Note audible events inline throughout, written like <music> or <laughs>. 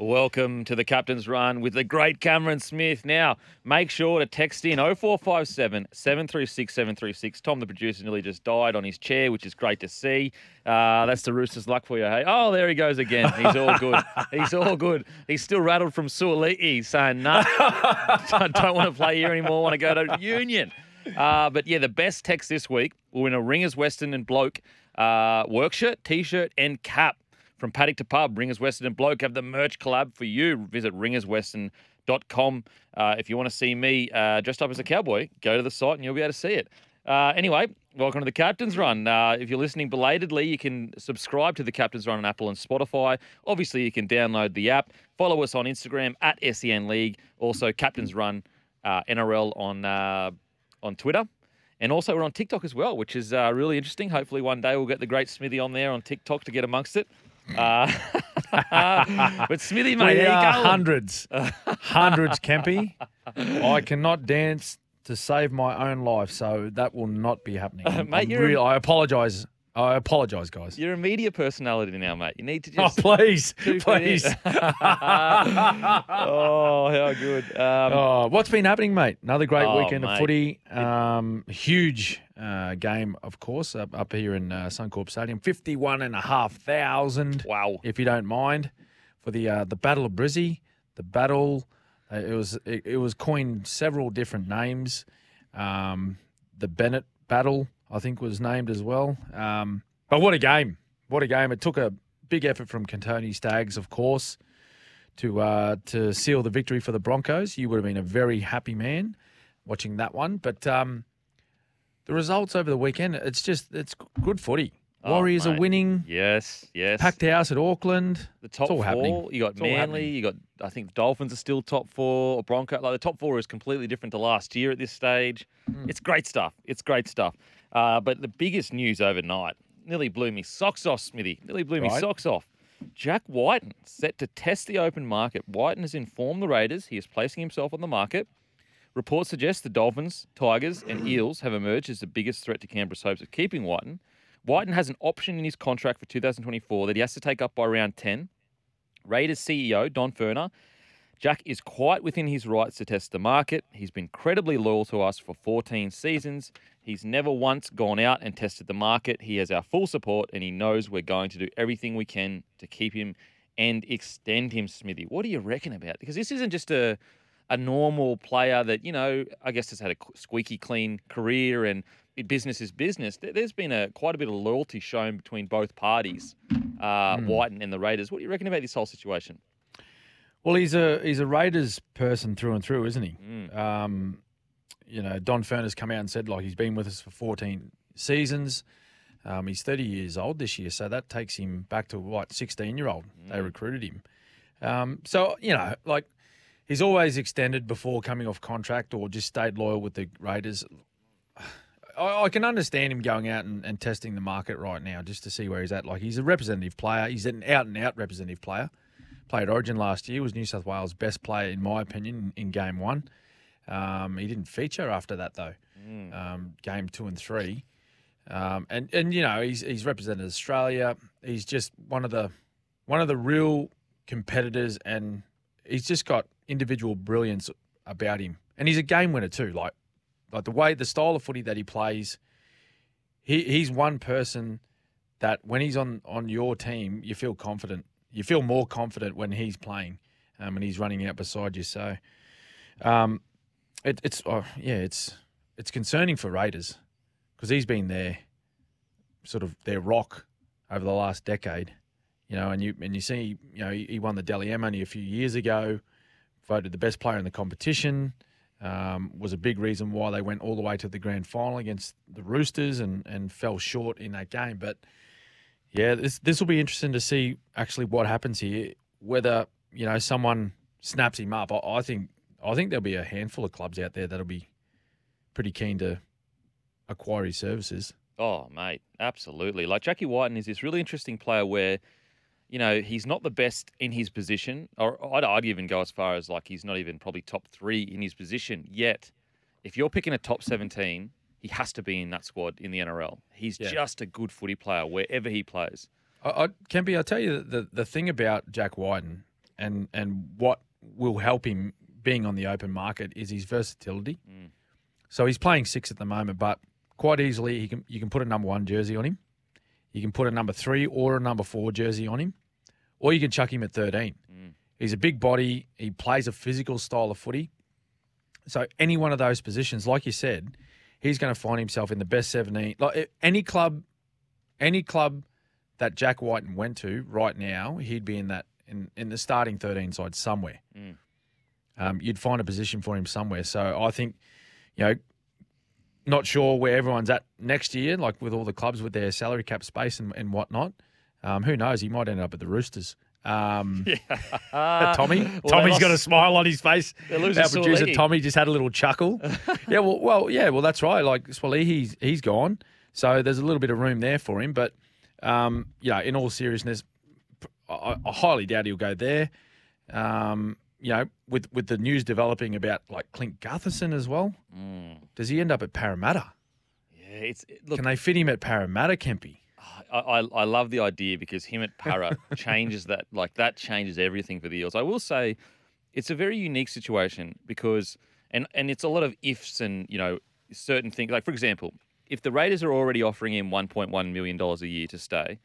Welcome to the captain's run with the great Cameron Smith. Now, make sure to text in 0457 736 736. Tom, the producer, nearly just died on his chair, which is great to see. Uh, that's the Roosters' luck for you, hey? Oh, there he goes again. He's all good. <laughs> He's all good. He's still rattled from Suaalii saying, no, nah, <laughs> don't want to play here anymore, I want to go to Union. Uh, but yeah, the best text this week will win a Ringers Western and Bloke uh, work shirt, t shirt, and cap. From paddock to pub, Ringers Western and Bloke have the merch collab for you. Visit ringerswestern.com. Uh, if you want to see me uh, dressed up as a cowboy, go to the site and you'll be able to see it. Uh, anyway, welcome to the Captain's Run. Uh, if you're listening belatedly, you can subscribe to the Captain's Run on Apple and Spotify. Obviously, you can download the app. Follow us on Instagram at SEN League. Also, Captain's Run uh, NRL on uh, on Twitter. And also, we're on TikTok as well, which is uh, really interesting. Hopefully, one day we'll get the great Smithy on there on TikTok to get amongst it. Uh, <laughs> but Smithy, mate, we how you going? hundreds, hundreds, Kempy. I cannot dance to save my own life, so that will not be happening. Uh, <laughs> mate, I'm you're a- real- I apologise. I apologise, guys. You're a media personality now, mate. You need to just. Oh, just. <laughs> please, <laughs> feet in. please. <laughs> oh, how good. Um, Oh, what's been happening, mate? Another great Oh, weekend of footy. Um, huge uh, game, of course, up, up here in uh, Suncorp Stadium. 51,500, Wow. if you don't mind, for the uh, the Battle of Brizzy. The battle, uh, it was it, it was coined several different names. Um, the Bennett Battle, I think, was named as well. Um, but what a game! What a game! It took a big effort from Kotoni Staggs, of course to uh, to seal the victory for the Broncos. You would have been a very happy man watching that one. But um, the results over the weekend, it's just it's good footy. Oh, Warriors are winning. Yes, yes. Packed house at Auckland. the top all four. happening. You got It's Manly. You got I think the Dolphins are still top four. Bronco like the top four is completely different to last year at this stage. Hmm. It's great stuff. It's great stuff. Uh, but the biggest news overnight nearly blew me socks off, Smithy. Nearly blew me socks off. Jack Wighton set to test the open market. Wighton has informed the Raiders he is placing himself on the market. Reports suggest the Dolphins, Tigers, and Eels have emerged as the biggest threat to Canberra's hopes of keeping Wighton. Wighton has an option in his contract for 2024 that he has to take up by round 10. Raiders CEO Don Furner. Jack is quite within his rights to test the market. He's been credibly loyal to us for 14 seasons. He's never once gone out and tested the market. He has our full support and he knows we're going to do everything we can to keep him and extend him, Smithy. What do you reckon about? Because this isn't just a a normal player that, you know, I guess has had a squeaky clean career and business is business. There- There's been a quite a bit of loyalty shown between both parties, uh, Wighton and the Raiders. What do you reckon about this whole situation? Well, he's a he's a Raiders person through and through, isn't he? Mm. Um, you know, Don Furner has come out and said like he's been with us for 14 seasons. Um, he's 30 years old this year, so that takes him back to what 16 year old. They recruited him. Um, so you know, like he's always extended before coming off contract or just stayed loyal with the Raiders. I, I can understand him going out and, and testing the market right now just to see where he's at. Like he's a representative player. He's an out and out representative player. Played Origin last year. Was New South Wales' best player in my opinion in Game One. Um, he didn't feature after that though. Um, game two and three. Um, and and you know he's he's represented Australia. He's just one of the one of the real competitors, and he's just got individual brilliance about him. And he's a game winner too. Like like the way the style of footy that he plays. He he's one person that when he's on on your team, you feel confident. You feel more confident when he's playing, um, and he's running out beside you. So, um, it, it's oh, yeah, it's it's concerning for Raiders because he's been their sort of their rock over the last decade. You know, and you and you see, you know, he, he won the Dally M only a few years ago, voted the best player in the competition. Um, was a big reason why they went all the way to the grand final against the Roosters and, and fell short in that game. But yeah, this this will be interesting to see actually what happens here. Whether you know someone snaps him up. I, I think I think there'll be a handful of clubs out there that'll be pretty keen to acquire his services. Oh, mate, absolutely. Like Jackie Wighton is this really interesting player where, you know, he's not the best in his position, or I'd, I'd even go as far as like he's not even probably top three in his position. Yet, if you're picking a top 17, he has to be in that squad in the NRL. He's Yeah. just a good footy player wherever he plays. I, I, Kempy, I'll tell you the, the thing about Jack Wighton, and and what will help him being on the open market is his versatility. Mm. So he's playing six at the moment, but quite easily he can you can put a number one jersey on him, you can put a number three or a number four jersey on him, or you can chuck him at thirteen. Mm. He's a big body. He plays a physical style of footy. So any one of those positions, like you said, he's going to find himself in the best seventeen. Like any club, any club that Jack Wighton went to right now, he'd be in that in, in the starting thirteen side somewhere. Um, you'd find a position for him somewhere. So I think, you know, not sure where everyone's at next year, like with all the clubs with their salary cap space and, and whatnot. Um, who knows? He might end up at the Roosters. Um, <laughs> Tommy, Well, Tommy's got a smile on his face. Our producer. Tommy just had a little chuckle. <laughs> yeah, well, well, yeah, well, that's right. Like Suaalii, he's he's gone, so there's a little bit of room there for him. But um, yeah, in all seriousness, I, I highly doubt he'll go there. Um, you know, with with the news developing about like Clint Gutherson as well, does he end up at Parramatta? Yeah, it's it- look. Can they fit him at Parramatta, Kempy? I, I love the idea because him at Para <laughs> changes that like that changes everything for the Eels. I will say it's a very unique situation because and and it's a lot of ifs and you know certain things like for example if the Raiders are already offering him 1.1 million dollars a year to stay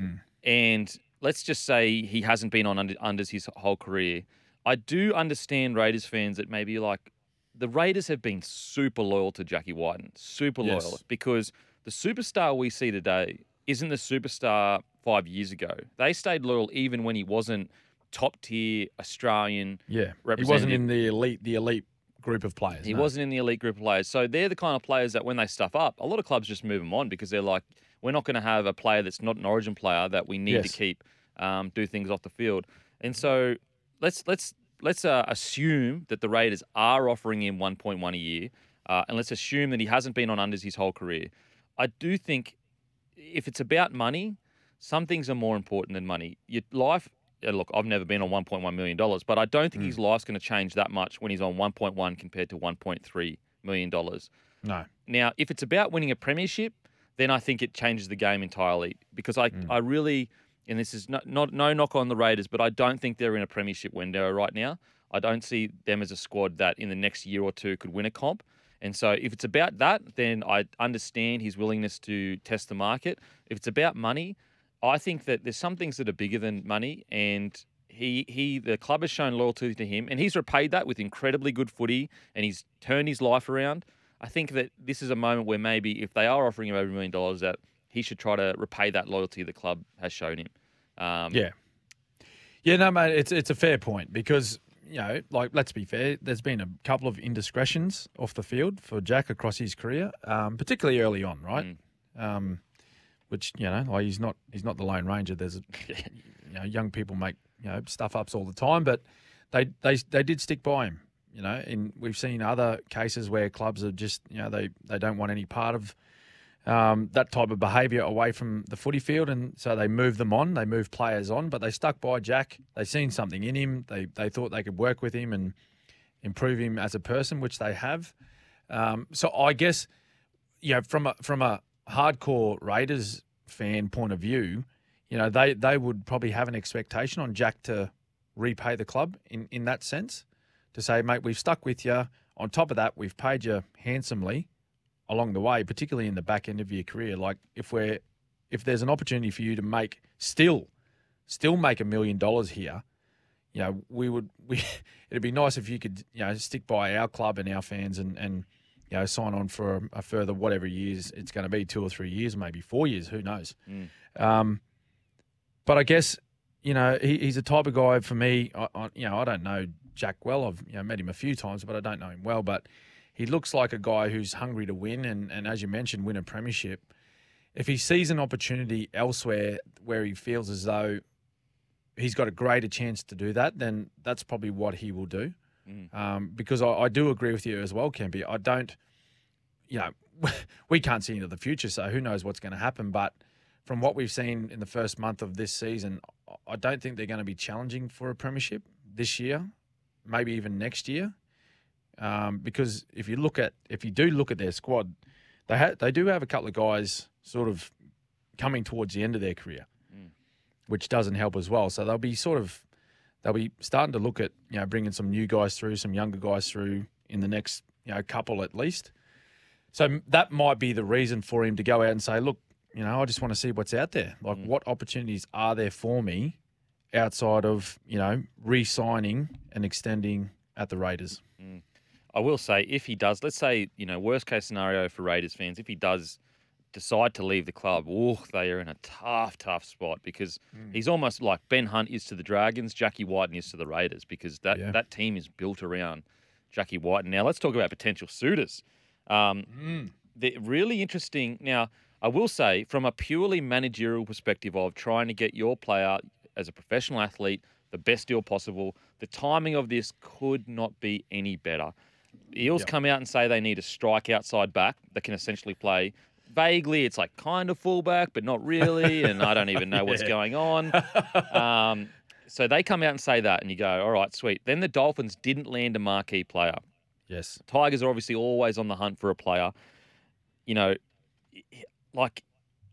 mm. and let's just say he hasn't been on under, unders his whole career I do understand Raiders fans that maybe like the Raiders have been super loyal to Jackie Wighton super Yes. loyal because the superstar we see today isn't the superstar five years ago. They stayed loyal even when he wasn't top tier Australian. Yeah, he wasn't in the elite the elite group of players. He no. wasn't in the elite group of players. So they're the kind of players that when they stuff up, a lot of clubs just move them on because they're like, we're not going to have a player that's not an origin player that we need Yes. to keep um, do things off the field. And so let's let's let's uh, assume that the Raiders are offering him 1.1 a year, uh, and let's assume that he hasn't been on unders his whole career. I do think if it's about money, some things are more important than money. Your life. Uh, look, I've never been on 1.1 million dollars, but I don't think hmm. his life's going to change that much when he's on 1.1 compared to 1.3 million dollars. No. Now, if it's about winning a premiership, then I think it changes the game entirely because I, hmm. I really, and this is not, not no knock on the Raiders, but I don't think they're in a premiership window right now. I don't see them as a squad that in the next year or two could win a comp. And so if it's about that, then I understand his willingness to test the market. If it's about money, I think that there's some things that are bigger than money and he he the club has shown loyalty to him and he's repaid that with incredibly good footy and he's turned his life around. I think that this is a moment where maybe if they are offering him over a million dollars that he should try to repay that loyalty the club has shown him. Um, Yeah. Yeah, no, mate, it's it's a fair point because you know, like let's be fair, there's been a couple of indiscretions off the field for Jack across his career, um, particularly early on, right? Um, which you know, like he's not he's not the Lone Ranger. There's <laughs> you know, young people make you know stuff ups all the time, but they they they did stick by him. You know, and we've seen other cases where clubs are just you know they they don't want any part of um, that type of behaviour away from the footy field, and so they moved them on. They moved players on, but they stuck by Jack. They seen something in him. They they thought they could work with him and improve him as a person, which they have. Um, so I guess you know from a from a hardcore Raiders fan point of view, you know they they would probably have an expectation on Jack to repay the club in in that sense, to say, mate, we've stuck with you. On top of that, we've paid you handsomely along the way, particularly in the back end of your career. Like if we're if there's an opportunity for you to make still still make a million dollars here, you know, we would <laughs> we it'd be nice if you could, you know, stick by our club and our fans and and you know, sign on for a, further whatever years it's going to be, two or three years, maybe four years, who knows. Um, but I guess you know he, he's a type of guy for me. I, I, you know, I don't know Jack well. I've you know met him a few times, but I don't know him well. But he looks like a guy who's hungry to win, and and as you mentioned, win a premiership. If he sees an opportunity elsewhere where he feels as though he's got a greater chance to do that, then that's probably what he will do. Um, because I, I do agree with you as well, Kempy. I don't, you know, <laughs> we can't see into the future, so who knows what's going to happen. But from what we've seen in the first month of this season, I don't think they're going to be challenging for a premiership this year, maybe even next year. Um, because if you look at if you do look at their squad, they ha- they do have a couple of guys sort of coming towards the end of their career, mm. which doesn't help as well. So they'll be sort of they'll be starting to look at you know bringing some new guys through, some younger guys through in the next you know couple at least. So that might be the reason for him to go out and say, look, you know, I just want to see what's out there. Like, mm. what opportunities are there for me outside of you know re-signing and extending at the Raiders? Mm. I will say, if he does, let's say, you know, worst case scenario for Raiders fans, if he does decide to leave the club, oh, they are in a tough, tough spot because Hmm. he's almost like Ben Hunt is to the Dragons, Jackie Wighton is to the Raiders because that, Yeah. that team is built around Jackie Wighton. Now, let's talk about potential suitors. Um, Hmm. the really interesting. Now, I will say, from a purely managerial perspective of trying to get your player as a professional athlete the best deal possible, the timing of this could not be any better. Eels Yep. come out and say they need a strike outside back that can essentially play. Vaguely, it's like kind of fullback, but not really, and I don't even <laughs> know what's going on. <laughs> Um, so they come out and say that, and you go, "All right, sweet." Then the Dolphins didn't land a marquee player. Yes. Tigers are obviously always on the hunt for a player. You know, like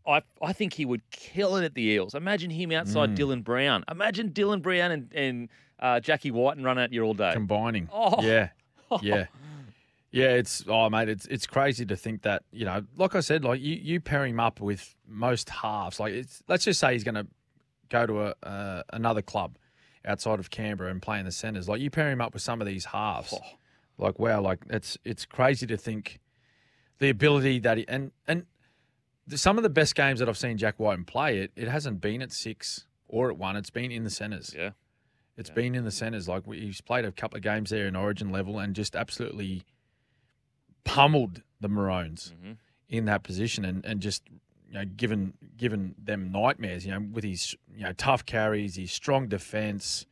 I I think he would kill it at the Eels. Imagine him outside Mm. Dylan Brown. Imagine Dylan Brown and, and uh, Jackie White and run at you all day. Combining. Oh. Yeah. Yeah. Yeah, it's oh mate, it's it's crazy to think that you know, like I said, like you, you pair him up with most halves. Like it's let's just say he's going to go to a uh, another club outside of Canberra and play in the centres. Like you pair him up with some of these halves. Oh. Like wow, like it's it's crazy to think the ability that he and and some of the best games that I've seen Jack White play it it hasn't been at six or at one. It's been in the centres. Yeah. It's Yeah. been in the centres. Like he's played a couple of games there in Origin level and just absolutely pummeled the Maroons hmm in that position and, and just you know given given them nightmares. You know with his you know tough carries, his strong defence.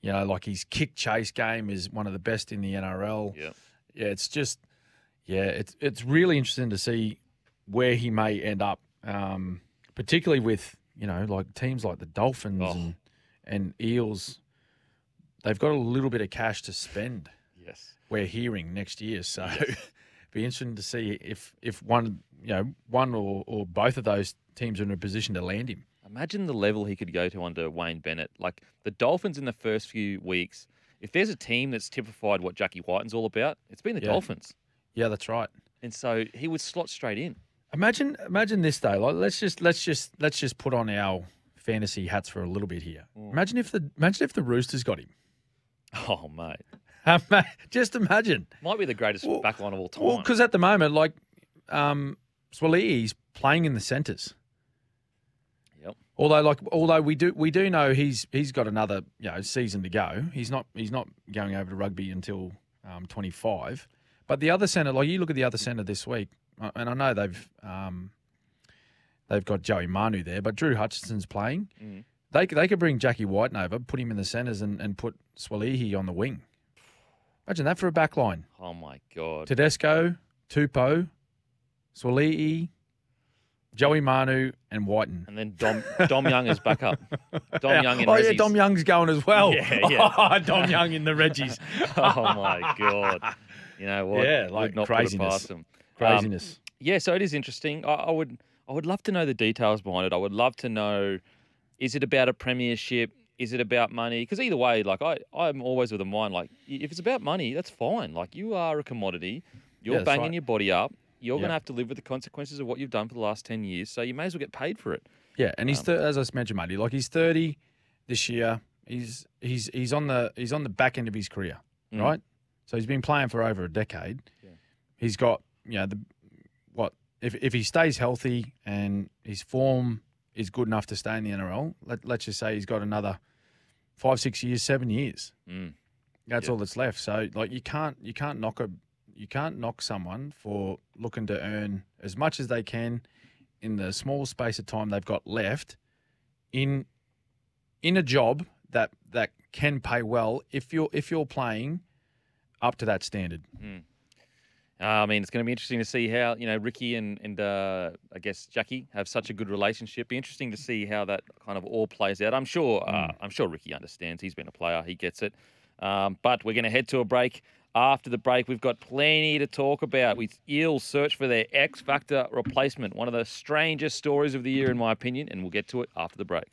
You know like his kick chase game is one of the best in the NRL. Yeah. Yeah, it's just yeah, it's it's really interesting to see where he may end up, um, particularly with you know like teams like the Dolphins Oh. and and Eels. They've got a little bit of cash to spend. Yes. We're hearing next year, so <laughs> be interesting to see if if one you know one or, or both of those teams are in a position to land him. Imagine the level he could go to under Wayne Bennett. Like the Dolphins in the first few weeks. If there's a team that's typified what Jackie Wighton's all about, it's been the Yeah. Dolphins. Yeah, that's right. And so he would slot straight in. Imagine imagine this though. Like let's just let's just let's just put on our fantasy hats for a little bit here. Mm. Imagine if the imagine if the Roosters got him. <laughs> Oh, <laughs> mate. just imagine. Might be the greatest Well- backline of all time. Well, because at the moment, like um, Suaalii's playing in the centres. Yep. Although, like, although we do we do know he's he's got another you know season to go. He's not he's not going over to rugby until um, twenty five. But the other centre, like you look at the other centre this week, uh, and I know they've um, they've got Joey Manu there, but Drew Hutchison's playing. Mm. They they could bring Jackie Wighton over, put him in the centres, and, and put Suaalii on the wing. Imagine that for a back line. Oh, my God. Tedesco, Tupou, Suaalii, Joey Manu, and Wighton. And then Dom Dom Young is back up. Dom Young in oh yeah, Dom Young's going as well. Yeah, yeah. <laughs> Oh, Dom Young in the Reggies. <laughs> oh my god! You know what? Yeah, Would like not craziness. past them. Craziness. Um, yeah, so it is interesting. I, I would, I would love to know the details behind it. I would love to know: is it about a premiership? Is it about money? Because either way, like I, I'm always with a mind like if it's about money, that's fine. Like you are a commodity. You're Yeah, banging right. your body up. You're Yeah. going to have to live with the consequences of what you've done for the last ten years. So you may as well get paid for it. yeah, and he's um, thir- as I mentioned, matey, like he's thirty this year. He's he's he's on the he's on the back end of his career, Mm. right? So he's been playing for over a decade. Yeah. He's got you know the what if if he stays healthy and his form is good enough to stay in the NRL. Let, let's just say he's got another five, six years, seven years. Mm. That's Yeah. all that's left. So like you can't you can't knock a you can't knock someone for looking to earn as much as they can in the small space of time they've got left in in a job that that can pay well if you're if you're playing up to that standard. Uh, I mean, it's going to be interesting to see how you know Ricky and and uh, I guess Jackie have such a good relationship. Be interesting to see how that kind of all plays out. I'm sure. Uh, I'm sure Ricky understands. He's been a player. He gets it. Um, but we're going to head to a break. After the break, we've got plenty to talk about. We Eels search for their X Factor replacement. One of the strangest stories of the year, in my opinion, and we'll get to it after the break.